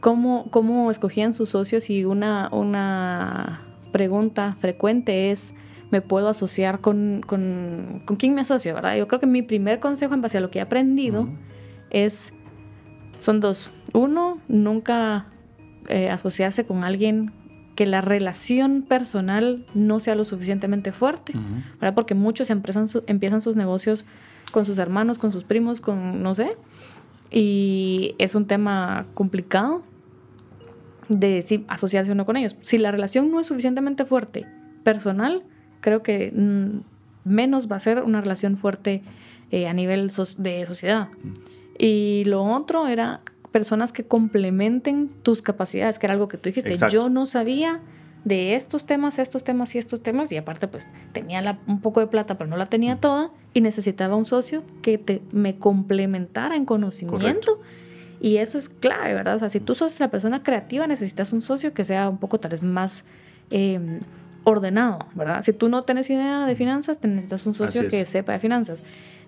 cómo, cómo escogían sus socios y una, una pregunta frecuente es, ¿me puedo asociar con, con, con quién me asocio? ¿verdad? Yo creo que mi primer consejo en base a lo que he aprendido es, son dos. Uno, nunca eh, asociarse con alguien que la relación personal no sea lo suficientemente fuerte, ¿verdad? Porque muchos empiezan, empiezan sus negocios con sus hermanos, con sus primos, con no sé, y es un tema complicado de si asociarse o no con ellos. Si la relación no es suficientemente fuerte personal, creo que mm, menos va a ser una relación fuerte eh, a nivel de sociedad. Y lo otro era personas que complementen tus capacidades, que era algo que tú dijiste. Yo no sabía de estos temas, estos temas y estos temas, y aparte pues tenía un poco de plata, pero no la tenía toda, y necesitaba un socio que te, me complementara en conocimiento. Y eso es clave, ¿verdad? O sea, si tú sos la persona creativa, necesitas un socio que sea un poco tal vez más em, ordenado, ¿verdad? Si tú no tienes idea de finanzas, necesitas un socio que sepa de finanzas.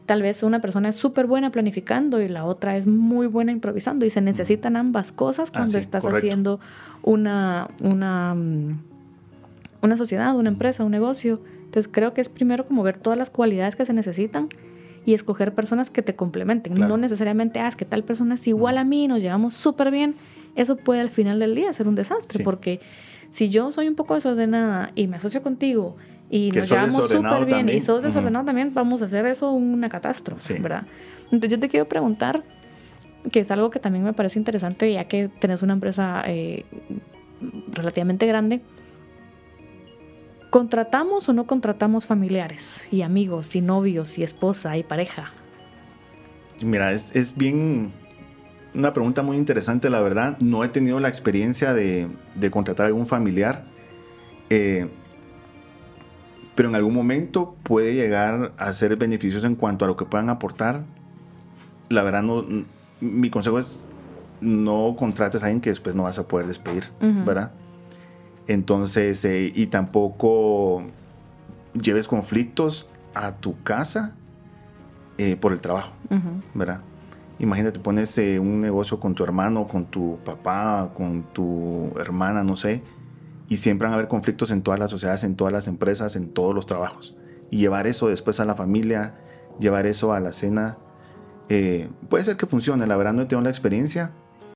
Tal vez una persona es súper buena planificando y la otra es muy buena improvisando y se necesitan ambas cosas cuando estás haciendo una, una, mm, una sociedad, una empresa, un negocio. Entonces creo que es primero como ver todas las cualidades que se necesitan y escoger personas que te complementen. No necesariamente, ah, es que tal persona es igual a mí, nos llevamos súper bien. Eso puede al final del día ser un desastre porque si yo soy un poco desordenada y me asocio contigo y nos llevamos súper bien y sos desordenado también, vamos a hacer eso una catástrofe, ¿verdad? Entonces yo te quiero preguntar, que es algo que también me parece interesante, ya que tenés una empresa eh, relativamente grande, ¿contratamos o no contratamos familiares y amigos y novios y esposa y pareja? Mira, es, es bien una pregunta muy interesante, la verdad. No he tenido la experiencia de, de contratar a algún familiar. Eh, pero en algún momento puede llegar a ser beneficioso en cuanto a lo que puedan aportar. La verdad, no, mi consejo es no contrates a alguien que después no vas a poder despedir, ¿verdad? Entonces, eh, y tampoco lleves conflictos a tu casa eh, por el trabajo, ¿verdad? Imagínate, pones eh, un negocio con tu hermano, con tu papá, con tu hermana, no sé, y siempre van a haber conflictos en todas las sociedades, en todas las empresas, en todos los trabajos. Y llevar eso después a la familia, llevar eso a la cena, eh, puede ser que funcione. La verdad no he tenido la experiencia,